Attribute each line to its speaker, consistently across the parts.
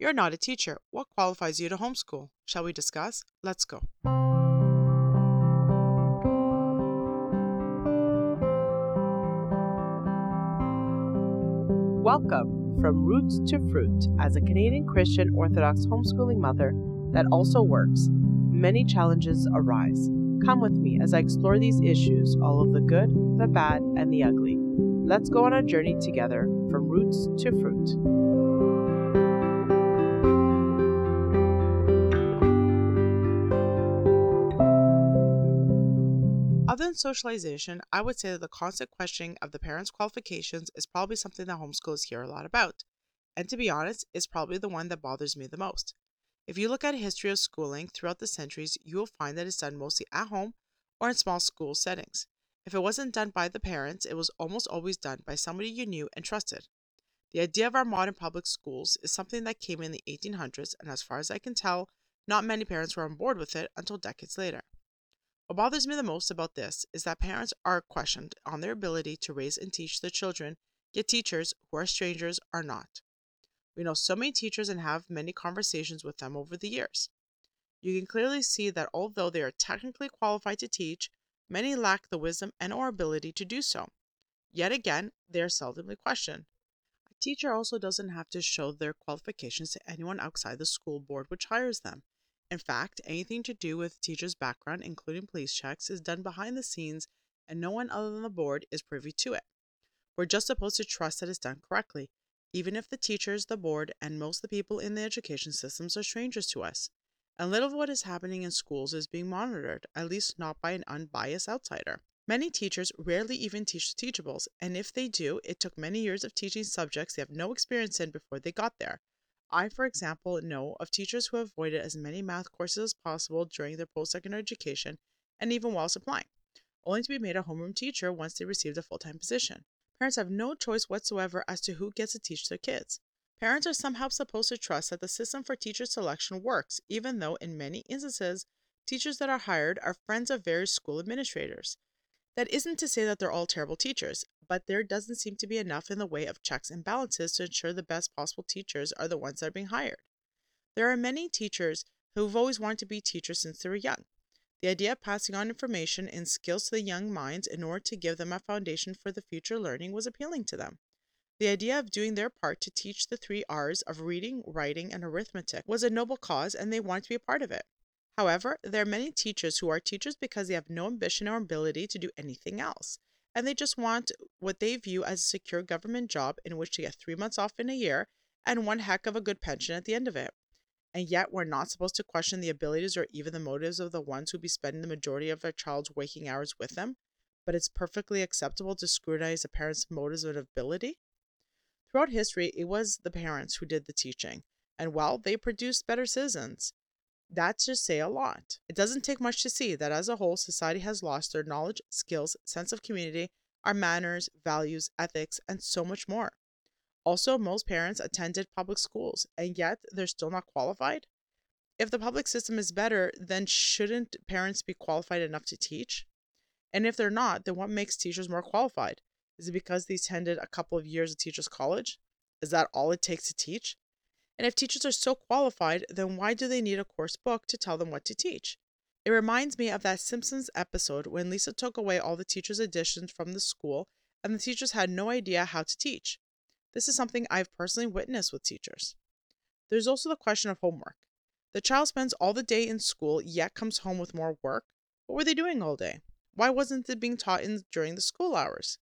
Speaker 1: You're not a teacher. What qualifies you to homeschool? Shall we discuss? Let's go.
Speaker 2: Welcome from Roots to Fruit as a Canadian Christian Orthodox homeschooling mother that also works. Many challenges arise. Come with me as I explore these issues, all of the good, the bad, and the ugly. Let's go on a journey together from roots to fruit.
Speaker 1: Than socialization, I would say that the constant questioning of the parents' qualifications is probably something that homeschoolers hear a lot about. And to be honest, it's probably the one that bothers me the most. If you look at a history of schooling throughout the centuries, you will find that it's done mostly at home or in small school settings. If it wasn't done by the parents, it was almost always done by somebody you knew and trusted. The idea of our modern public schools is something that came in the 1800s, and as far as I can tell, not many parents were on board with it until decades later. What bothers me the most about this is that parents are questioned on their ability to raise and teach their children, yet teachers, who are strangers, are not. We know so many teachers and have many conversations with them over the years. You can clearly see that although they are technically qualified to teach, many lack the wisdom and or ability to do so. Yet again, they are seldomly questioned. A teacher also doesn't have to show their qualifications to anyone outside the school board which hires them. In fact, anything to do with teachers' background, including police checks, is done behind the scenes and no one other than the board is privy to it. We're just supposed to trust that it's done correctly, even if the teachers, the board, and most of the people in the education systems are strangers to us. And little of what is happening in schools is being monitored, at least not by an unbiased outsider. Many teachers rarely even teach the teachables, and if they do, it took many years of teaching subjects they have no experience in before they got there. I, for example, know of teachers who avoided as many math courses as possible during their post secondary education and even while applying, only to be made a homeroom teacher once they received a full time position. Parents have no choice whatsoever as to who gets to teach their kids. Parents are somehow supposed to trust that the system for teacher selection works, even though in many instances, teachers that are hired are friends of various school administrators. That isn't to say that they're all terrible teachers, but there doesn't seem to be enough in the way of checks and balances to ensure the best possible teachers are the ones that are being hired. There are many teachers who've always wanted to be teachers since they were young. The idea of passing on information and skills to the young minds in order to give them a foundation for the future learning was appealing to them. The idea of doing their part to teach the three R's of reading, writing, and arithmetic was a noble cause, and they wanted to be a part of it. However, there are many teachers who are teachers because they have no ambition or ability to do anything else, and they just want what they view as a secure government job in which to get three months off in a year and one heck of a good pension at the end of it and yet we're not supposed to question the abilities or even the motives of the ones who be spending the majority of their child's waking hours with them, but it's perfectly acceptable to scrutinize a parent's motives and ability? Throughout history, it was the parents who did the teaching, and well, they produced better citizens. That should say a lot. It doesn't take much to see that as a whole, society has lost their knowledge, skills, sense of community, our manners, values, ethics, and so much more. Also, most parents attended public schools, and yet they're still not qualified. If the public system is better, then shouldn't parents be qualified enough to teach? And if they're not, then what makes teachers more qualified? Is it because they attended a couple of years of teachers' college? Is that all it takes to teach? And if teachers are so qualified, then why do they need a course book to tell them what to teach? It reminds me of that Simpsons episode when Lisa took away all the teachers' editions from the school and the teachers had no idea how to teach. This is something I've personally witnessed with teachers. There's also the question of homework. The child spends all the day in school, yet comes home with more work. What were they doing all day? Why wasn't it being taught in, during the school hours?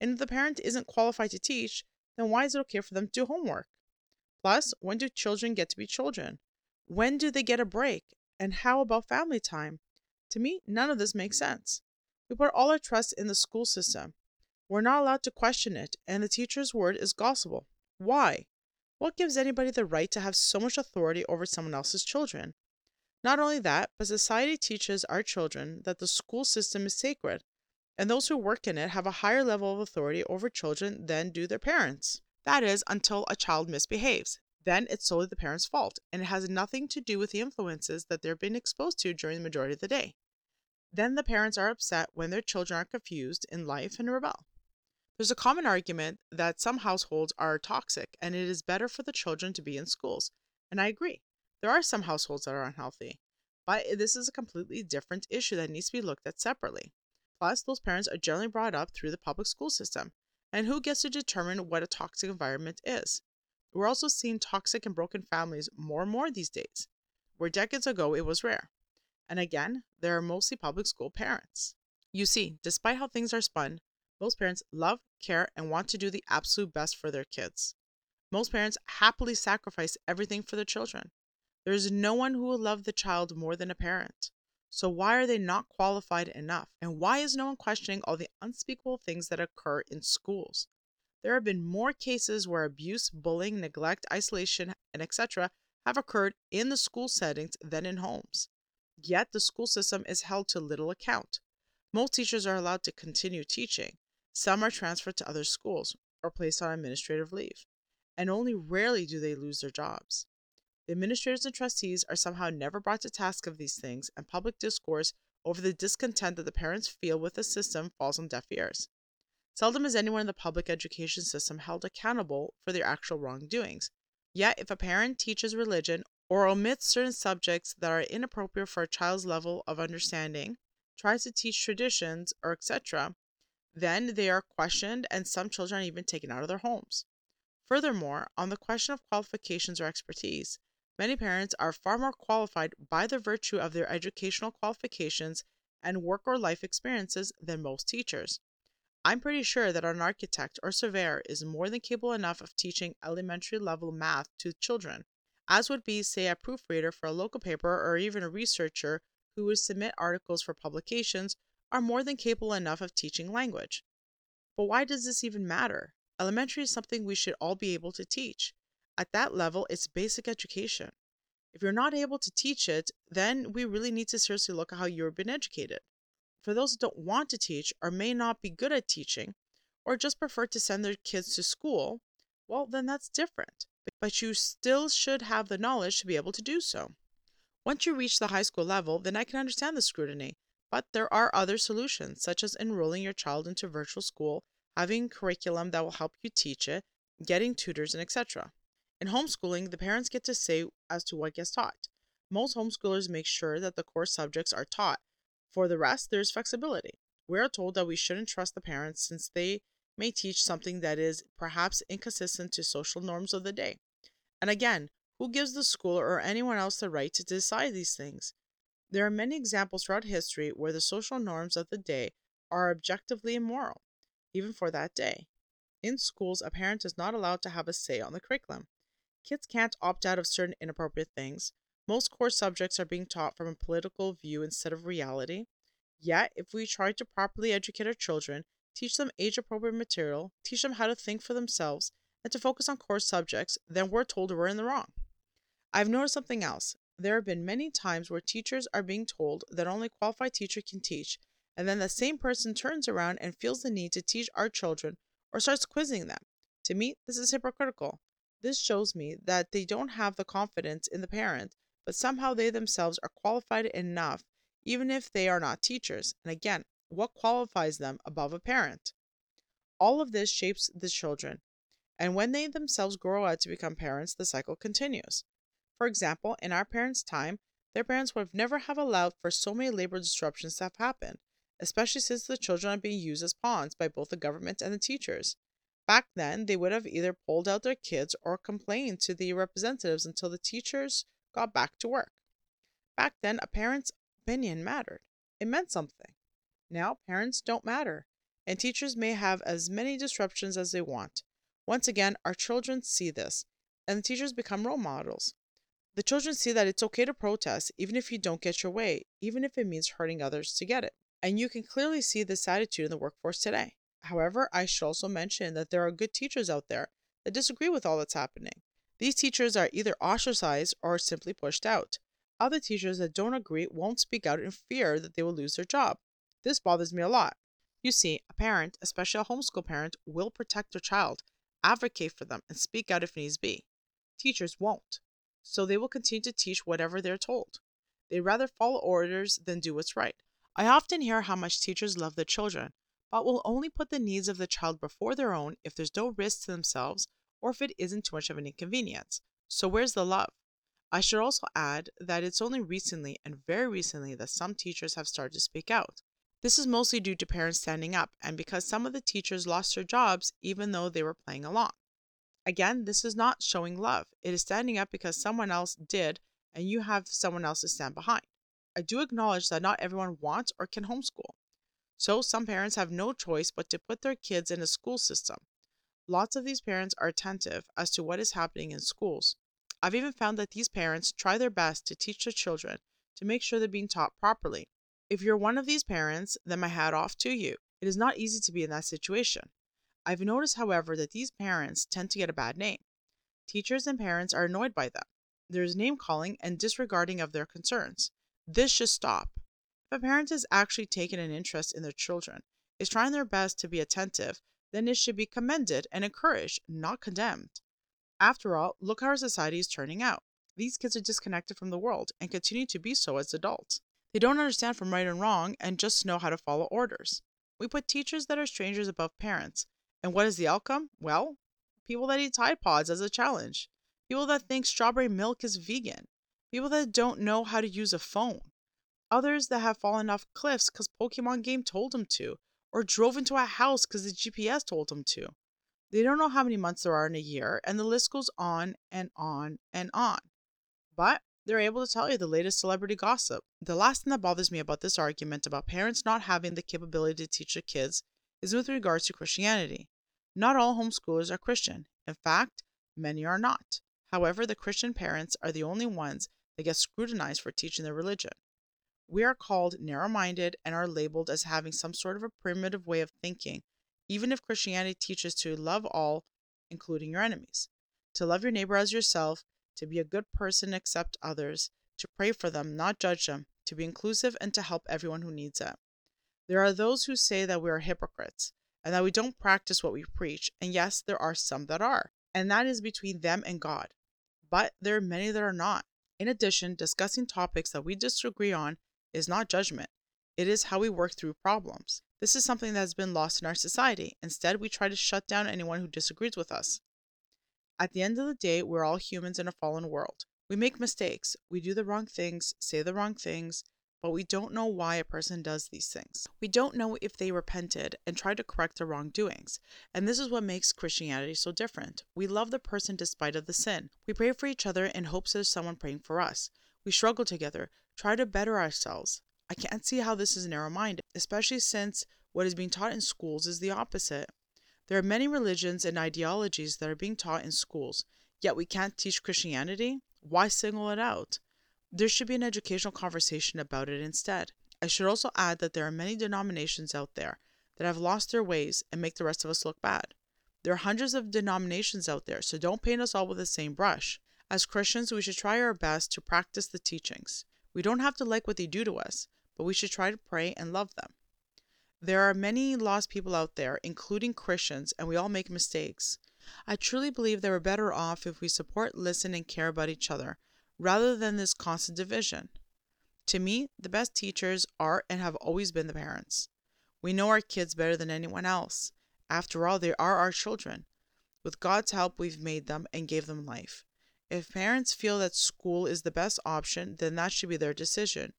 Speaker 1: And if the parent isn't qualified to teach, then why is it okay for them to do homework? Plus, when do children get to be children? When do they get a break? And how about family time? To me, none of this makes sense. We put all our trust in the school system, we're not allowed to question it, and the teacher's word is gospel. Why? What gives anybody the right to have so much authority over someone else's children? Not only that, but society teaches our children that the school system is sacred, and those who work in it have a higher level of authority over children than do their parents. That is, until a child misbehaves. Then it's solely the parent's fault, and it has nothing to do with the influences that they're being exposed to during the majority of the day. Then the parents are upset when their children are confused in life and rebel. There's a common argument that some households are toxic and it is better for the children to be in schools. And I agree. There are some households that are unhealthy, but this is a completely different issue that needs to be looked at separately. Plus, those parents are generally brought up through the public school system, and who gets to determine what a toxic environment is? We're also seeing toxic and broken families more and more these days, where decades ago it was rare. And again, they are mostly public school parents. You see, despite how things are spun, most parents love, care, and want to do the absolute best for their kids. Most parents happily sacrifice everything for their children. There is no one who will love the child more than a parent. So, why are they not qualified enough? And why is no one questioning all the unspeakable things that occur in schools? There have been more cases where abuse, bullying, neglect, isolation, and etc. have occurred in the school settings than in homes. Yet the school system is held to little account. Most teachers are allowed to continue teaching, some are transferred to other schools or placed on administrative leave, and only rarely do they lose their jobs. The administrators and trustees are somehow never brought to task of these things, and public discourse over the discontent that the parents feel with the system falls on deaf ears. Seldom is anyone in the public education system held accountable for their actual wrongdoings. Yet, if a parent teaches religion or omits certain subjects that are inappropriate for a child's level of understanding, tries to teach traditions, or etc., then they are questioned, and some children are even taken out of their homes. Furthermore, on the question of qualifications or expertise, many parents are far more qualified by the virtue of their educational qualifications and work or life experiences than most teachers. I'm pretty sure that an architect or surveyor is more than capable enough of teaching elementary level math to children, as would be, say, a proofreader for a local paper or even a researcher who would submit articles for publications are more than capable enough of teaching language. But why does this even matter? Elementary is something we should all be able to teach. At that level, it's basic education. If you're not able to teach it, then we really need to seriously look at how you've been educated. For those that don't want to teach or may not be good at teaching, or just prefer to send their kids to school, well, then that's different. But you still should have the knowledge to be able to do so. Once you reach the high school level, then I can understand the scrutiny but there are other solutions, such as enrolling your child into virtual school, having curriculum that will help you teach it, getting tutors, and etc. In homeschooling, the parents get to say as to what gets taught. Most homeschoolers make sure that the core subjects are taught. For the rest, there's flexibility. We are told that we shouldn't trust the parents since they may teach something that is perhaps inconsistent to social norms of the day. And again, who gives the school or anyone else the right to decide these things? There are many examples throughout history where the social norms of the day are objectively immoral, even for that day. In schools, a parent is not allowed to have a say on the curriculum. Kids can't opt out of certain inappropriate things. Most core subjects are being taught from a political view instead of reality. Yet, if we try to properly educate our children, teach them age appropriate material, teach them how to think for themselves, and to focus on core subjects, then we're told we're in the wrong. I've noticed something else. There have been many times where teachers are being told that only qualified teacher can teach, and then the same person turns around and feels the need to teach our children or starts quizzing them. To me, this is hypocritical. This shows me that they don't have the confidence in the parent, but somehow they themselves are qualified enough, even if they are not teachers. And again, what qualifies them above a parent? All of this shapes the children, and when they themselves grow out to become parents, the cycle continues. For example, in our parents' time, their parents would have never have allowed for so many labor disruptions to have happened, especially since the children are being used as pawns by both the government and the teachers. Back then, they would have either pulled out their kids or complained to the representatives until the teachers got back to work. Back then, a parent's opinion mattered. It meant something. Now, parents don't matter, and teachers may have as many disruptions as they want. Once again, our children see this, and the teachers become role models. The children see that it's okay to protest even if you don't get your way, even if it means hurting others to get it. And you can clearly see this attitude in the workforce today. However, I should also mention that there are good teachers out there that disagree with all that's happening. These teachers are either ostracized or simply pushed out. Other teachers that don't agree won't speak out in fear that they will lose their job. This bothers me a lot. You see, a parent, especially a homeschool parent, will protect their child, advocate for them, and speak out if needs be. Teachers won't so they will continue to teach whatever they're told. They rather follow orders than do what's right. I often hear how much teachers love their children, but will only put the needs of the child before their own if there's no risk to themselves or if it isn't too much of an inconvenience. So where's the love? I should also add that it's only recently and very recently that some teachers have started to speak out. This is mostly due to parents standing up and because some of the teachers lost their jobs even though they were playing along. Again, this is not showing love. It is standing up because someone else did and you have someone else to stand behind. I do acknowledge that not everyone wants or can homeschool. So some parents have no choice but to put their kids in a school system. Lots of these parents are attentive as to what is happening in schools. I've even found that these parents try their best to teach their children to make sure they're being taught properly. If you're one of these parents, then my hat off to you. It is not easy to be in that situation. I've noticed, however, that these parents tend to get a bad name. Teachers and parents are annoyed by them. There is name calling and disregarding of their concerns. This should stop. If a parent has actually taken an interest in their children, is trying their best to be attentive, then it should be commended and encouraged, not condemned. After all, look how our society is turning out. These kids are disconnected from the world and continue to be so as adults. They don't understand from right and wrong and just know how to follow orders. We put teachers that are strangers above parents. And what is the outcome? Well, people that eat Tide Pods as a challenge, people that think strawberry milk is vegan, people that don't know how to use a phone, others that have fallen off cliffs because Pokemon game told them to, or drove into a house because the GPS told them to. They don't know how many months there are in a year, and the list goes on and on and on. But they're able to tell you the latest celebrity gossip. The last thing that bothers me about this argument about parents not having the capability to teach their kids is with regards to Christianity. Not all homeschoolers are Christian. In fact, many are not. However, the Christian parents are the only ones that get scrutinized for teaching their religion. We are called narrow minded and are labeled as having some sort of a primitive way of thinking even if Christianity teaches to love all, including your enemies, to love your neighbor as yourself, to be a good person, accept others, to pray for them, not judge them, to be inclusive, and to help everyone who needs it. There are those who say that we are hypocrites and that we don't practice what we preach, and yes, there are some that are, and that is between them and God. But there are many that are not. In addition, discussing topics that we disagree on is not judgment, it is how we work through problems. This is something that has been lost in our society. Instead, we try to shut down anyone who disagrees with us. At the end of the day, we're all humans in a fallen world. We make mistakes, we do the wrong things, say the wrong things, but we don't know why a person does these things. We don't know if they repented and tried to correct their wrongdoings. And this is what makes Christianity so different. We love the person despite of the sin. We pray for each other in hopes there's someone praying for us. We struggle together, try to better ourselves. I can't see how this is narrow minded, especially since what is being taught in schools is the opposite. There are many religions and ideologies that are being taught in schools, yet we can't teach Christianity? Why single it out? There should be an educational conversation about it instead. I should also add that there are many denominations out there that have lost their ways and make the rest of us look bad. There are hundreds of denominations out there, so don't paint us all with the same brush. As Christians, we should try our best to practice the teachings. We don't have to like what they do to us, but we should try to pray and love them. There are many lost people out there, including Christians, and we all make mistakes. I truly believe that we're better off if we support, listen, and care about each other, rather than this constant division. To me, the best teachers are and have always been the parents. We know our kids better than anyone else. After all, they are our children. With God's help, we've made them and gave them life. If parents feel that school is the best option, then that should be their decision.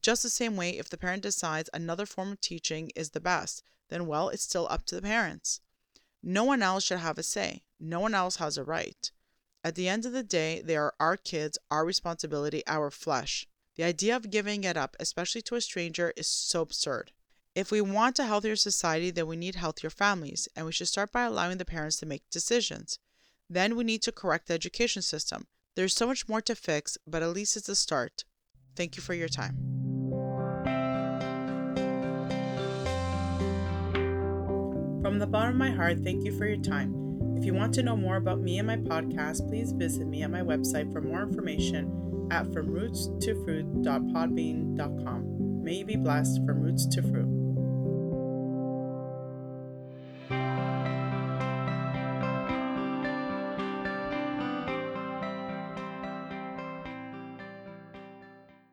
Speaker 1: Just the same way, if the parent decides another form of teaching is the best, then well, it's still up to the parents. No one else should have a say. No one else has a right. At the end of the day, they are our kids, our responsibility, our flesh. The idea of giving it up, especially to a stranger, is so absurd. If we want a healthier society, then we need healthier families, and we should start by allowing the parents to make decisions. Then we need to correct the education system. There's so much more to fix, but at least it's a start. Thank you for your time. From the bottom of my heart, thank you for your time. If you want to know more about me and my podcast, please visit me at my website for more information at fromrootstofruit.podbean.com. May you be blessed from roots to fruit.